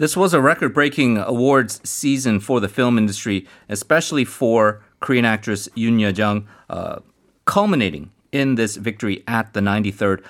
This was a record breaking awards season for the film industry, especially for Korean actress Yoon Ye Jung, uh, culminating in this victory at the 93rd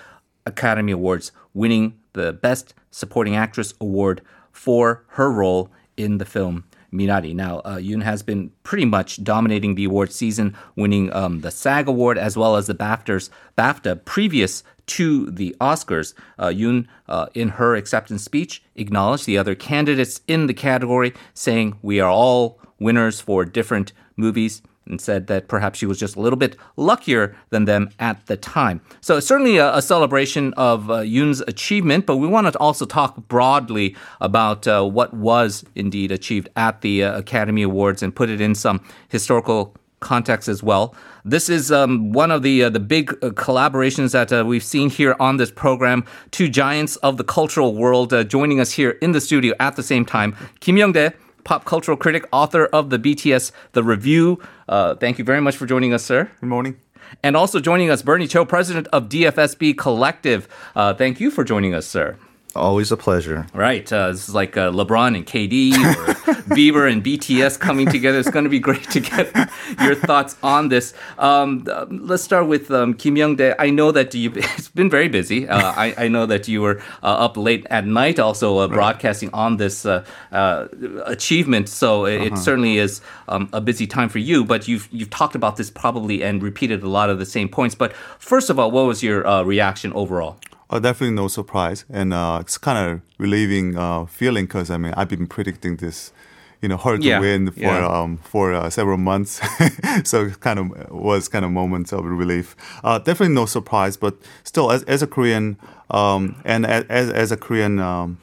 Academy Awards, winning the Best Supporting Actress award for her role in the film Minari. Now, uh, Yoon has been pretty much dominating the award season, winning um, the SAG Award as well as the BAFTAs, BAFTA previous to the Oscars. Uh, Yoon, uh, in her acceptance speech, acknowledged the other candidates in the category, saying, We are all winners for different movies and said that perhaps she was just a little bit luckier than them at the time. So certainly a, a celebration of uh, Yoon's achievement, but we want to also talk broadly about uh, what was indeed achieved at the uh, Academy Awards and put it in some historical context as well. This is um, one of the uh, the big uh, collaborations that uh, we've seen here on this program. Two giants of the cultural world uh, joining us here in the studio at the same time. Kim Young-dae, pop cultural critic, author of the BTS The Review. Uh, thank you very much for joining us, sir. Good morning. And also joining us, Bernie Cho, president of DFSB Kollective. Uh, thank you for joining us, sir. Always a pleasure. Right. Uh, this is like uh, LeBron and KD or Bieber and BTS coming together. It's going to be great to get your thoughts on this. Um, uh, let's start with um, Kim Young Dae. I know that you it's been very busy. Uh, I, I, know that you were uh, up late at night also uh, broadcasting on this achievement. So it, uh-huh. it certainly is um, a busy time for you. But you've, you've talked about this probably and repeated a lot of the same points. But first of all, what was your reaction overall? Uh, definitely no surprise, and uh, it's kind of relieving uh, feeling because I mean I've been predicting this, you know, hard yeah. to win for yeah. um, for uh, several months, so it kind of was kind of moments of relief. Uh, definitely no surprise, but still, as, as a Korean um, and as as a Korean, um,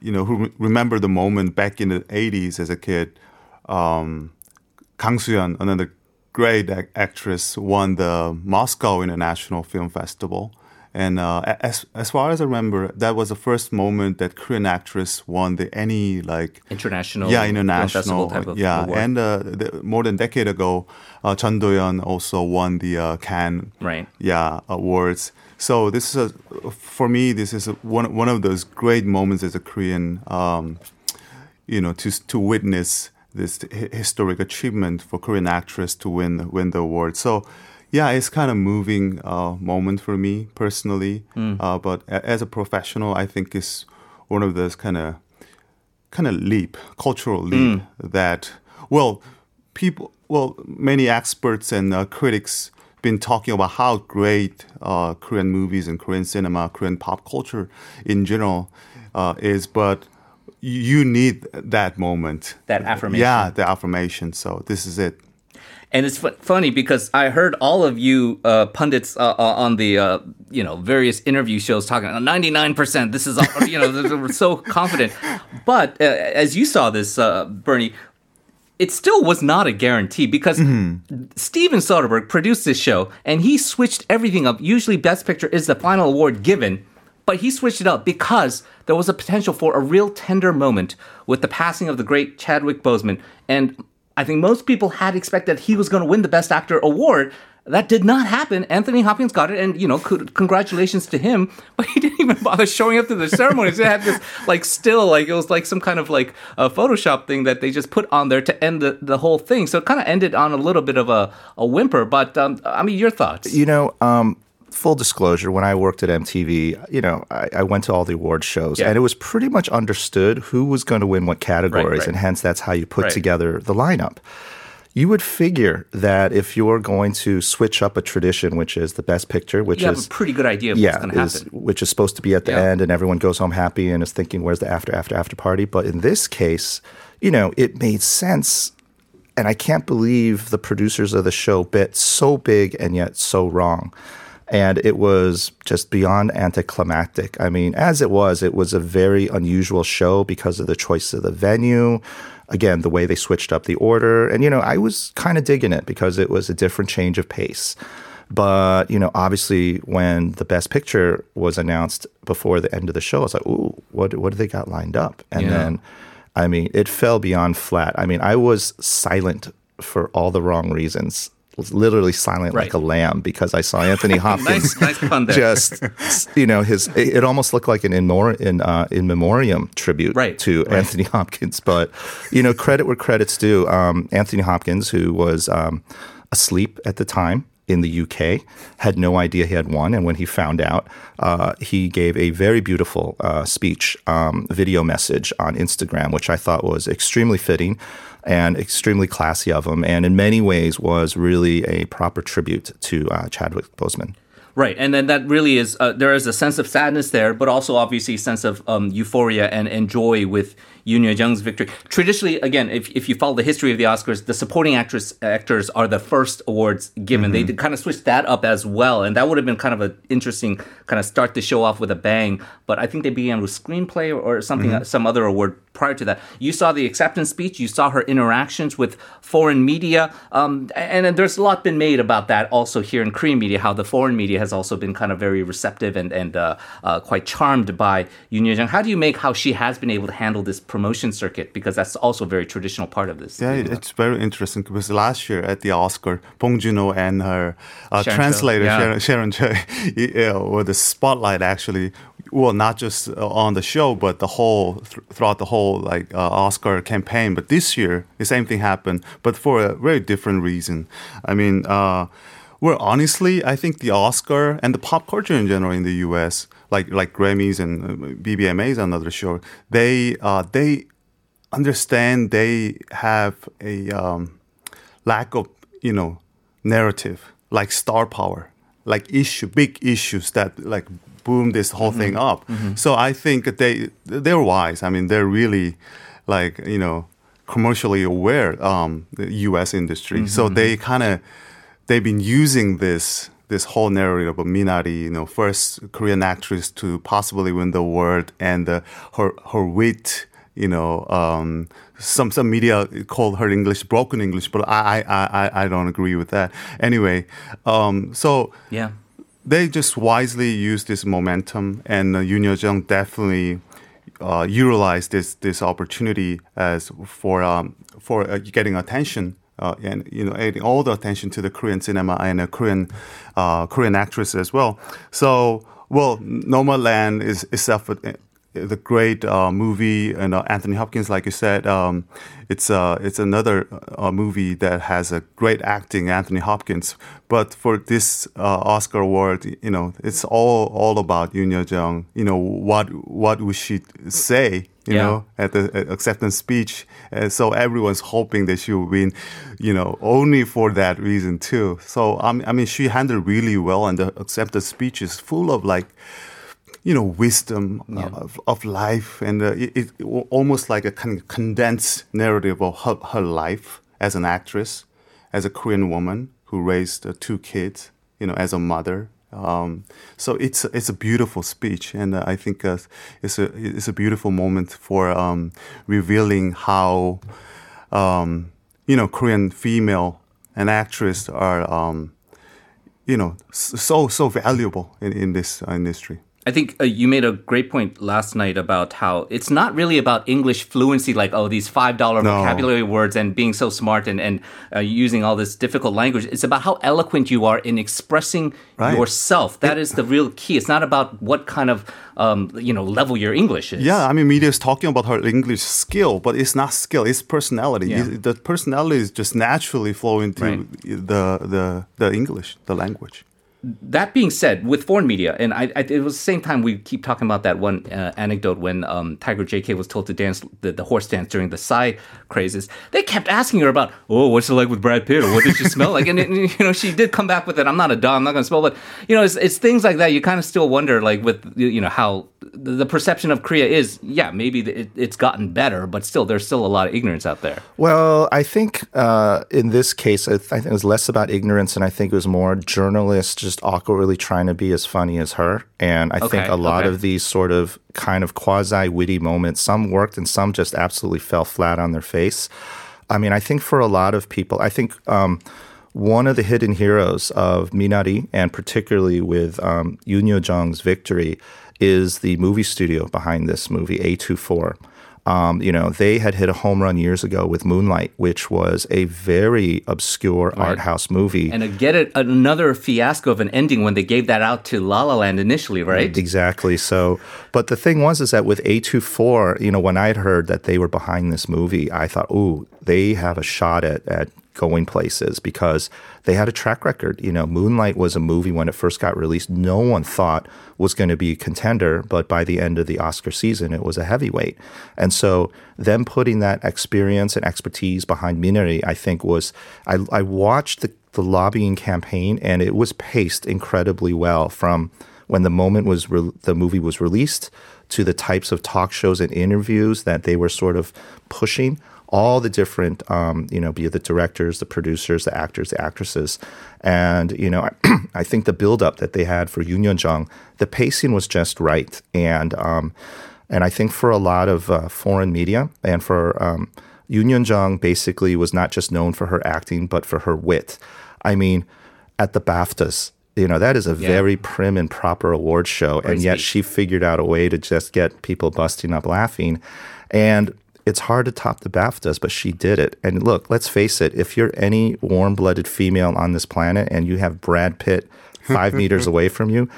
you know, who remember the moment back in the '80s as a kid, um, Kang Soo-yeon, another great actress, won the Moscow International Film Festival. And uh, as as far as I remember, that was the first moment that Korean actress won the any like international yeah international type of yeah award. and uh, the, more than a decade ago, uh, Chun Do-yeon also won the uh, Cannes right yeah awards. So this is a, for me this is a, one one of those great moments as a Korean, um, you know, to to witness this historic achievement for Korean actress to win win the award. So yeah, it's kind of moving uh, moment for me personally. Mm. Uh, but as a professional, I think it's one of those kind of kind of leap, cultural leap mm. that well, people, well, many experts and uh, critics been talking about how great uh, Korean movies and Korean cinema, Korean pop culture in general uh, is, but you need that moment, that affirmation. Yeah, the affirmation. So this is it. And it's f- funny because I heard all of you uh, pundits uh, uh on the uh, you know various interview shows talking 99%. This is all, you know they were so confident. But uh, as you saw this, uh, Bernie, it still was not a guarantee because mm-hmm. Steven Soderbergh produced this show and he switched everything up. Usually, Best Picture is the final award given, but he switched it up because there was a potential for a real tender moment with the passing of the great Chadwick Boseman. And I think most people had expected he was going to win the Best Actor award. That did not happen. Anthony Hopkins got it, and you know, congratulations to him. But he didn't even bother showing up to the ceremony. They had this like still like it was like some kind of like a Photoshop thing that they just put on there to end the, the whole thing. So it kind of ended on a little bit of a, a whimper. But um, I mean, your thoughts? You know, um, full disclosure, when I worked at MTV, you know, I, I went to all the award shows, yeah. and it was pretty much understood who was going to win what categories, right, right. and hence that's how you put right. together the lineup. You would figure that if you're going to switch up a tradition, which is the best picture, which is a pretty good idea yeah, what's going to happen, which is supposed to be at the yeah. end, and everyone goes home happy and is thinking, "Where's the after, after, after party?" But in this case, you know, it made sense and I can't believe the producers of the show bit so big and yet so wrong and it was just beyond anticlimactic. I mean, as it was, it was a very unusual show because of the choice of the venue. Again, the way they switched up the order. And, you know, I was kind of digging it because it was a different change of pace. But, you know, obviously when the best picture was announced before the end of the show, I was like, ooh, what, what do they got lined up? And yeah. then, I mean, it fell beyond flat. I mean, I was silent for all the wrong reasons was literally silent Right. like a lamb because I saw Anthony Hopkins nice, nice just you know his it it almost looked like an in more in uh, in memoriam tribute Right, to right. Anthony Hopkins. But you know, credit where credit's due. Um, Anthony Hopkins, who was um, asleep at the time in the UK, had no idea he had won, and when he found out, uh, he gave a very beautiful uh, speech, um, video message on Instagram, which I thought was extremely fitting. And extremely classy of him, and in many ways was really a proper tribute to uh, Chadwick Boseman. Right, and then that really is uh, there is a sense of sadness there, but also obviously a sense of um, euphoria and, and joy with Yoon Jung's victory. Traditionally, again, if, if you follow the history of the Oscars, the supporting actress actors are the first awards given. They kind of switched that up as well, and that would have been kind of an interesting kind of start the show off with a bang. But I think they began with screenplay or, something, some other award prior to that. You saw the acceptance speech, you saw her interactions with foreign media, um, and, and there's a lot been made about that also here in Korean media, how the foreign media has also been kind of very receptive and, and uh, uh, quite charmed by Yoon Ye Jung. How do you make how she has been able to handle this promotion circuit? Because that's also a very traditional part of this. Yeah, it- it's very interesting because last year at the Oscar, Bong Joon-ho and her uh, Sharon translator yeah. Sharon, Sharon Cho yeah, were the spotlight actually. Well, not just uh, on the show, but the whole th- throughout the whole like uh, Oscar campaign. But this year, the same thing happened, but for a very different reason. I mean, uh, well, honestly, I think the Oscar and the pop culture in general in the U.S., like like Grammys and uh, BBMAs, another show, they uh, they understand they have a um, lack of you know narrative like star power like issue big issues that like boom this whole thing up. So i think that they they're wise. I mean they're really like you know commercially aware um the us industry. So they kind of they've been using this this whole narrative of Minari, you know, first Korean actress to possibly win the award, and uh, her her wit, you know, um, some some media call her English broken English, but I I I, I don't agree with that. Anyway, um, so Yeah. they just wisely use this momentum, and uh, Yoon Jung definitely uh, utilized this this opportunity as for um, for uh, getting attention. Uh, and you know, adding all the attention to the Korean cinema and a Korean uh, Korean actress as well. So, well, Nomadland is itself the great uh, movie, and uh, Anthony Hopkins, like you said, um, it's uh, it's another uh, movie that has a great acting, Anthony Hopkins. But for this uh, Oscar award, you know, it's all all about Yoon Jung. You know, what what would she say? You Yeah. know, at the acceptance speech. Uh, so everyone's hoping that she will win, you know, only for that reason too. So I mean, she handled really well, and the acceptance speech is full of like you know, wisdom uh, of, of life, and uh, it, it almost like a kind of condensed narrative of her, her life as an actress, as a Korean woman who raised uh, two kids, you know, as a mother. Um, so it's it's a beautiful speech, and uh, I think uh, it's a it's a beautiful moment for um, revealing how um, you know Korean female and actress are um, you know so so valuable in, in this industry. I think uh, you made a great point last night about how it's not really about English fluency, like, oh, these $5 vocabulary words and being so smart and, and uh, using all this difficult language. It's about how eloquent you are in expressing Right. yourself. That is the real key. It's not about what kind of, um, you know, level your English is. Yeah, I mean, media is talking about her English skill, but it's not skill; it's personality. Yeah. It- the personality is just naturally flowing through Right. the the the English, the language. That being said, with foreign media, and I, I, it was the same time we keep talking about that one uh, anecdote when um, Tiger JK was told to dance the, the horse dance during the Psy crazes. They kept asking her about, oh, what's it like with Brad Pitt? Or what did she smell like? And, and, you know, she did come back with it. I'm not a dog. I'm not going to smell, but you know, it's, it's things like that. You kind of still wonder, like with you know how the, the perception of Korea is. Yeah, maybe it, it's gotten better, but still, there's still a lot of ignorance out there. Well, I think uh, in this case, I, th- I think it was less about ignorance, and I think it was more journalists just awkwardly trying to be as funny as her. And I think a lot okay. of these sort of kind of quasi witty moments, some worked and some just absolutely fell flat on their face. I mean, I think for a lot of people, I think. Um, one of the hidden heroes of Minari, and particularly with um, Yoon Yo Jung's victory, is the movie studio behind this movie, A24. Um, you know, they had hit a home run years ago with Moonlight, which was a very obscure art house movie. And get it another fiasco of an ending when they gave that out to La La Land initially, right? Exactly. So, but the thing was, is that with A24, you know, when I'd heard that they were behind this movie, I thought, ooh, they have a shot at, at going places because they had a track record. You know, Moonlight was a movie when it first got released, no one thought was going to be a contender, but by the end of the Oscar season, it was a heavyweight. And so, them putting that experience and expertise behind Minari, I think was, I, I watched the, the lobbying campaign and it was paced incredibly well from when the moment was re- the movie was released to the types of talk shows and interviews that they were sort of pushing all the different, um, you know, be it the directors, the producers, the actors, the actresses. And, you know, I, I think the buildup that they had for Yoon Jung, the pacing was just right. And, um, and I think for a lot of uh, foreign media and for um, Yoon Jung basically was not just known for her acting, but for her wit. I mean, at the BAFTAs, you know, that is a yeah. very prim and proper award show. And yet she figured out a way to just get people busting up laughing. And it's hard to top the BAFTAs, but she did it. And look, let's face it, if you're any warm blooded female on this planet and you have Brad Pitt five meters away from you,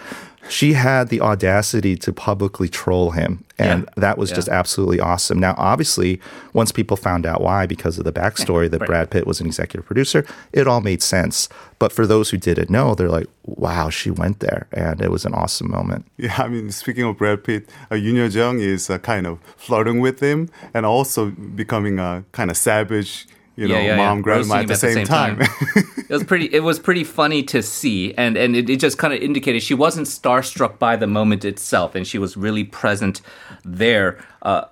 she had the audacity to publicly troll him. And yeah. that was yeah. just absolutely awesome. Now, obviously, once people found out why, because of the backstory that right. Brad Pitt was an executive producer, it all made sense. But for those who didn't know, they're like, wow, she went there. And it was an awesome moment. Yeah, I mean, speaking of Brad Pitt, uh, Yoon Jung is uh, kind of flirting with him and also becoming a kind of savage you know, yeah, yeah, mom, yeah. grandma at the, at the same, time. time. it was pretty. It was pretty funny to see, and and it, it just kind of indicated she wasn't starstruck by the moment itself, and she was really present there. Uh,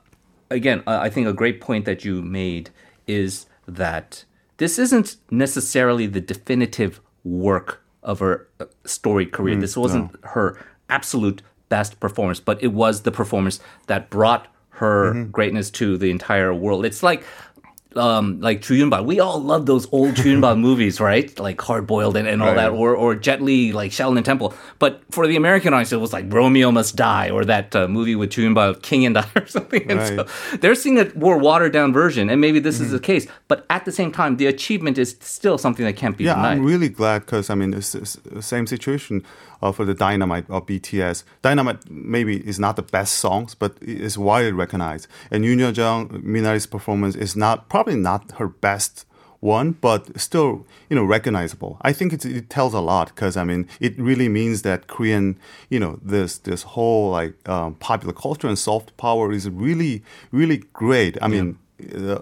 again, I think a great point that you made is that this isn't necessarily the definitive work of her uh, story career. Mm, this wasn't no. her absolute best performance, but it was the performance that brought her mm-hmm. greatness to the entire world. It's like um, like Chu Yun We all love those old Chu Yun movies, right? Like Hard Boiled and, and all right. that, or or Jet Li, like Shaolin Temple. But for the American audience, it was like Romeo Must Die, or that uh, movie with Chu Yun King and Die, or something. And right. so they're seeing a more watered down version, and maybe this mm-hmm. is the case. But at the same time, the achievement is still something that can't be yeah, denied. I'm really glad because I mean it's, it's the same situation uh, for the Dynamite or BTS. Dynamite maybe is not the best songs, but it's widely recognized. And Yoon Jung Minari's performance is not probably not her best one, but still, you know, recognizable. I think it tells a lot because I mean, it really means that Korean, you know, this this whole like um, popular culture and soft power is really, really great. I mean. Uh,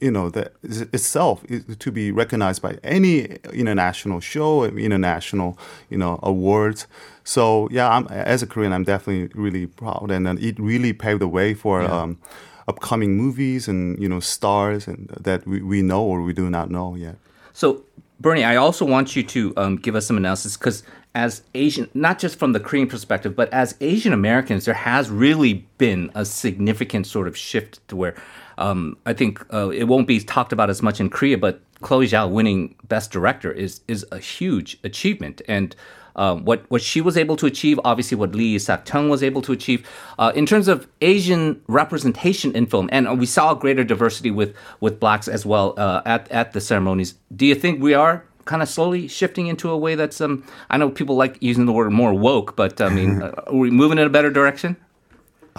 you know that itself is to be recognized by any international show, international you know awards. So yeah, I'm, as a Korean, I'm definitely really proud, and, and it really paved the way for yeah. um, upcoming movies and you know stars and that we, we know or we do not know yet. So Bernie, I also want you to um, give us some analysis because as Asian, not just from the Korean perspective, but as Asian Americans, there has really been a significant sort of shift to where um, I think uh, it won't be talked about as much in Korea, but Chloe Zhao winning Best Director is is a huge achievement, and uh, what what she was able to achieve, obviously what Lee Isaac Chung was able to achieve uh, in terms of Asian representation in film, and we saw greater diversity with with blacks as well uh, at at the ceremonies. Do you think we are kind of slowly shifting into a way that's um, I know people like using the word more woke, but I mean, uh, are we moving in a better direction?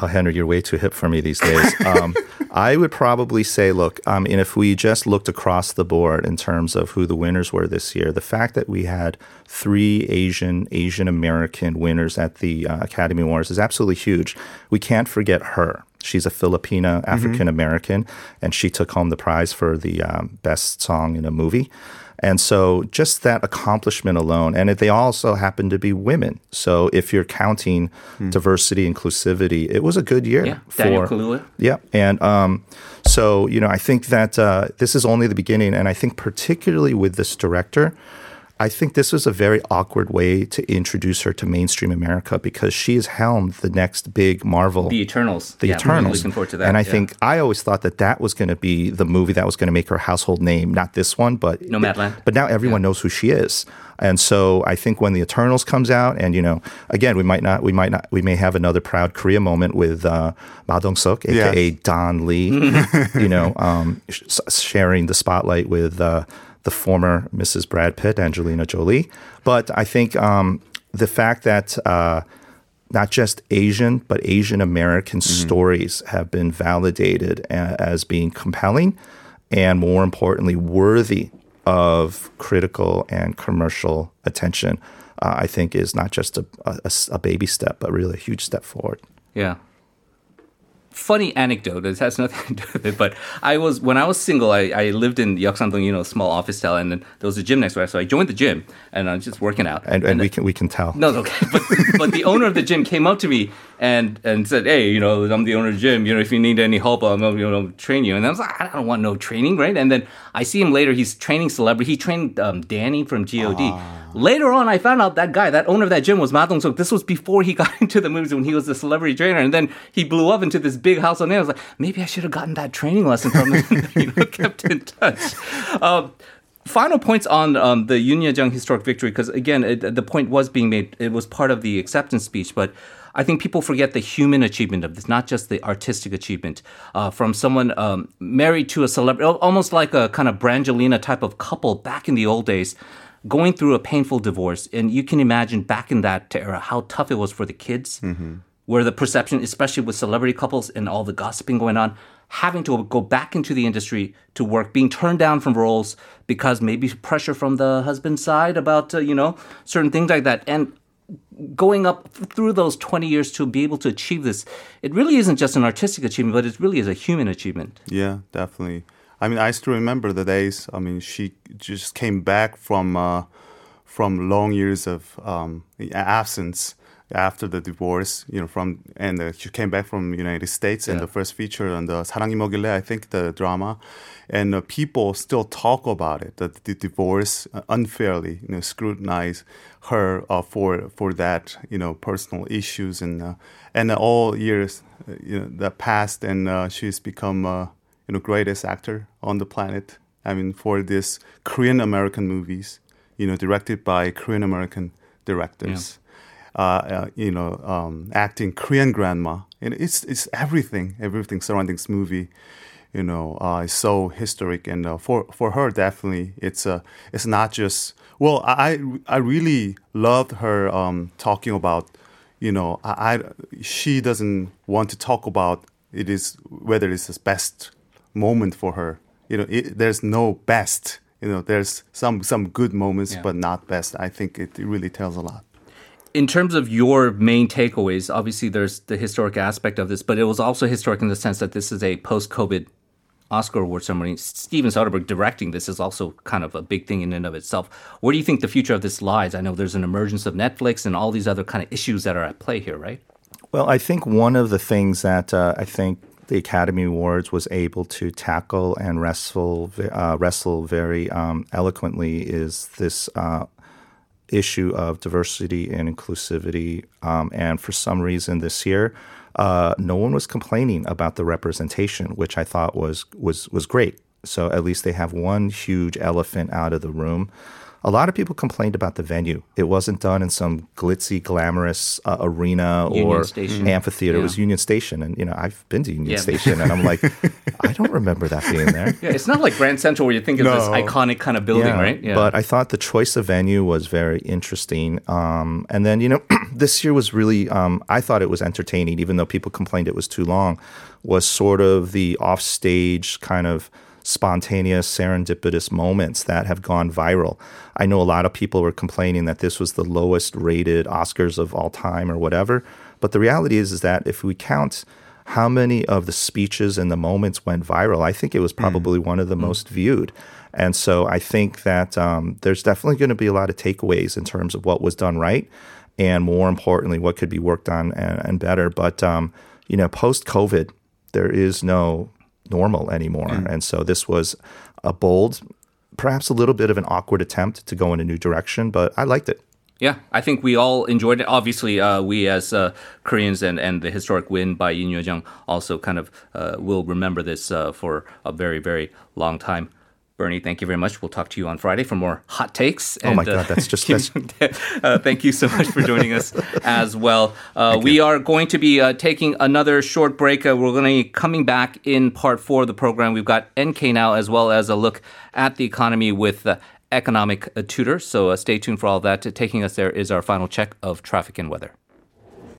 Oh, Henry, you're way too hip for me these days. Um, I would probably say, look, um, and if we just looked across the board in terms of who the winners were this year, the fact that we had three Asian, Asian American winners at the uh, Academy Awards is absolutely huge. We can't forget her. She's a Filipina African American, mm-hmm. and she took home the prize for the um, best song in a movie. And so just that accomplishment alone, and they also happen to be women. So if you're counting hmm. diversity, inclusivity, it was a good year. Yeah, for, Daniel Kaluuya. Yeah, and um, so you know, I think that uh, this is only the beginning, and I think particularly with this director. I think this was a very awkward way to introduce her to mainstream America because she has helmed the next big Marvel. The Eternals. The Yeah, Eternals. looking forward to that. And I yeah. think I always thought that that was going to be the movie that was going to make her household name. Not this one, but Nomadland. But now everyone knows who she is. And so I think when the Eternals comes out, and you know, again, we might not, we might not, we may have another proud Korea moment with uh, Ma Dong Suk, aka Yes. Don Lee, you know, um, sh- sharing the spotlight with uh, the former Mrs. Brad Pitt, Angelina Jolie. But I think um, the fact that uh, not just Asian, but Asian American stories have been validated a- as being compelling and more importantly, worthy of critical and commercial attention, uh, I think is not just a, a, a baby step, but really a huge step forward. Yeah. Funny anecdote. It has nothing to do with it, but I was when I was single. I, I lived in Yeoksam-dong, you know, small office style, and then there was a gym next door. So I joined the gym, and I was just working out. And, and we can we can tell. No, it's okay. But, but the owner of the gym came up to me and and said, "Hey, you know, I'm the owner of the gym. You know, if you need any help, I'm you know train you." And I was like, "I don't want no training, right?" And then I see him later. He's training celebrity. He trained um, Danny from God. Later on, I found out that guy, that owner of that gym, was Ma Dong Suk. This was before he got into the movies when he was a celebrity trainer, and then he blew up into this big household name. I was like, maybe I should have gotten that training lesson from him. you know, kept in touch. Um, final points on um, the Ye-jung historic victory, because again, it, the point was being made. It was part of the acceptance speech, but I think people forget the human achievement of this, not just the artistic achievement. Uh, from someone um, married to a celebrity, almost like a kind of Brangelina type of couple back in the old days, going through a painful divorce, and you can imagine back in that era how tough it was for the kids where the perception, especially with celebrity couples and all the gossiping going on, having to go back into the industry to work, being turned down from roles because maybe pressure from the husband's side about, uh, you know, certain things like that. And going up through those 20 years to be able to achieve this, it really isn't just an artistic achievement, but it really is a human achievement. Yeah, definitely. I mean, I still remember the days. I mean, she just came back from uh, from long years of um, absence after the divorce. You know, from and uh, she came back from United States yeah. and the first feature on the 사랑이 뭐길래, I think the drama, and uh, people still talk about it. That the divorce uh, unfairly you know, scrutinized her uh, for for that you know personal issues and uh, and all years you know that passed and she's become you know greatest actor on the planet. I mean, for this Korean American movies, you know, directed by Korean American directors. Uh, uh, you know, um, acting Korean grandma, and it's it's everything, everything surrounding this movie. You know, uh, is so historic, and uh, for for her, definitely, it's uh, it's not just. Well, I I really loved her um, talking about you know, I, I she doesn't want to talk about it is whether it's the best moment for her. You know, it, there's no best. You know, there's some some good moments, Yeah. but not best. I think it really tells a lot. in terms of your main takeaways, obviously there's the historic aspect of this, but it was also historic in the sense that this is a post-COVID Oscar award ceremony. Steven Soderbergh directing this is also kind of a big thing in and of itself. Where do you think the future of this lies? I know there's an emergence of Netflix and all these other kind of issues that are at play here, right? Well, I think one of the things that uh, I think the Academy Awards was able to tackle and wrestle uh, wrestle very um, eloquently is this uh, issue of diversity and inclusivity. Um, and for some reason this year, uh, no one was complaining about the representation, which I thought was was was great. So at least they have one huge elephant out of the room. A lot of people complained about the venue. It wasn't done in some glitzy, glamorous uh, arena Union or Station. amphitheater. It was Union Station, and you know I've been to Union Yeah. Station, and I'm like, I don't remember that being there. Yeah, it's not like Grand Central where you think of this iconic kind of building, right? Yeah. But I thought the choice of venue was very interesting. Um, and then, you know, this year was really, um, I thought it was entertaining, even though people complained it was too long, was sort of the offstage kind of spontaneous, serendipitous moments that have gone viral. I know a lot of people were complaining that this was the lowest rated Oscars of all time or whatever. But the reality is, is that if we count how many of the speeches and the moments went viral, I think it was probably one of the most viewed. And so I think that um, there's definitely going to be a lot of takeaways in terms of what was done right, and more importantly, what could be worked on and, and better. But um, you know, post COVID, there is no normal anymore, and so this was a bold perhaps a little bit of an awkward attempt to go in a new direction, but I liked it. Yeah, I think we all enjoyed it. Obviously, uh, we as uh, Koreans and, and the historic win by Yoon Yo-jung also kind of uh, will remember this uh, for a very, very long time. Bernie, thank you very much. We'll talk to you on Friday for more hot takes. oh my God, that's just that's... uh, thank you so much for joining us as well. Uh, we you. are going to be uh, taking another short break. Uh, we're going to be coming back in part four of the program. We've got NK now, as well as a look at the economy with economic tutor. So stay tuned for all that. Taking us there is our final check of traffic and weather.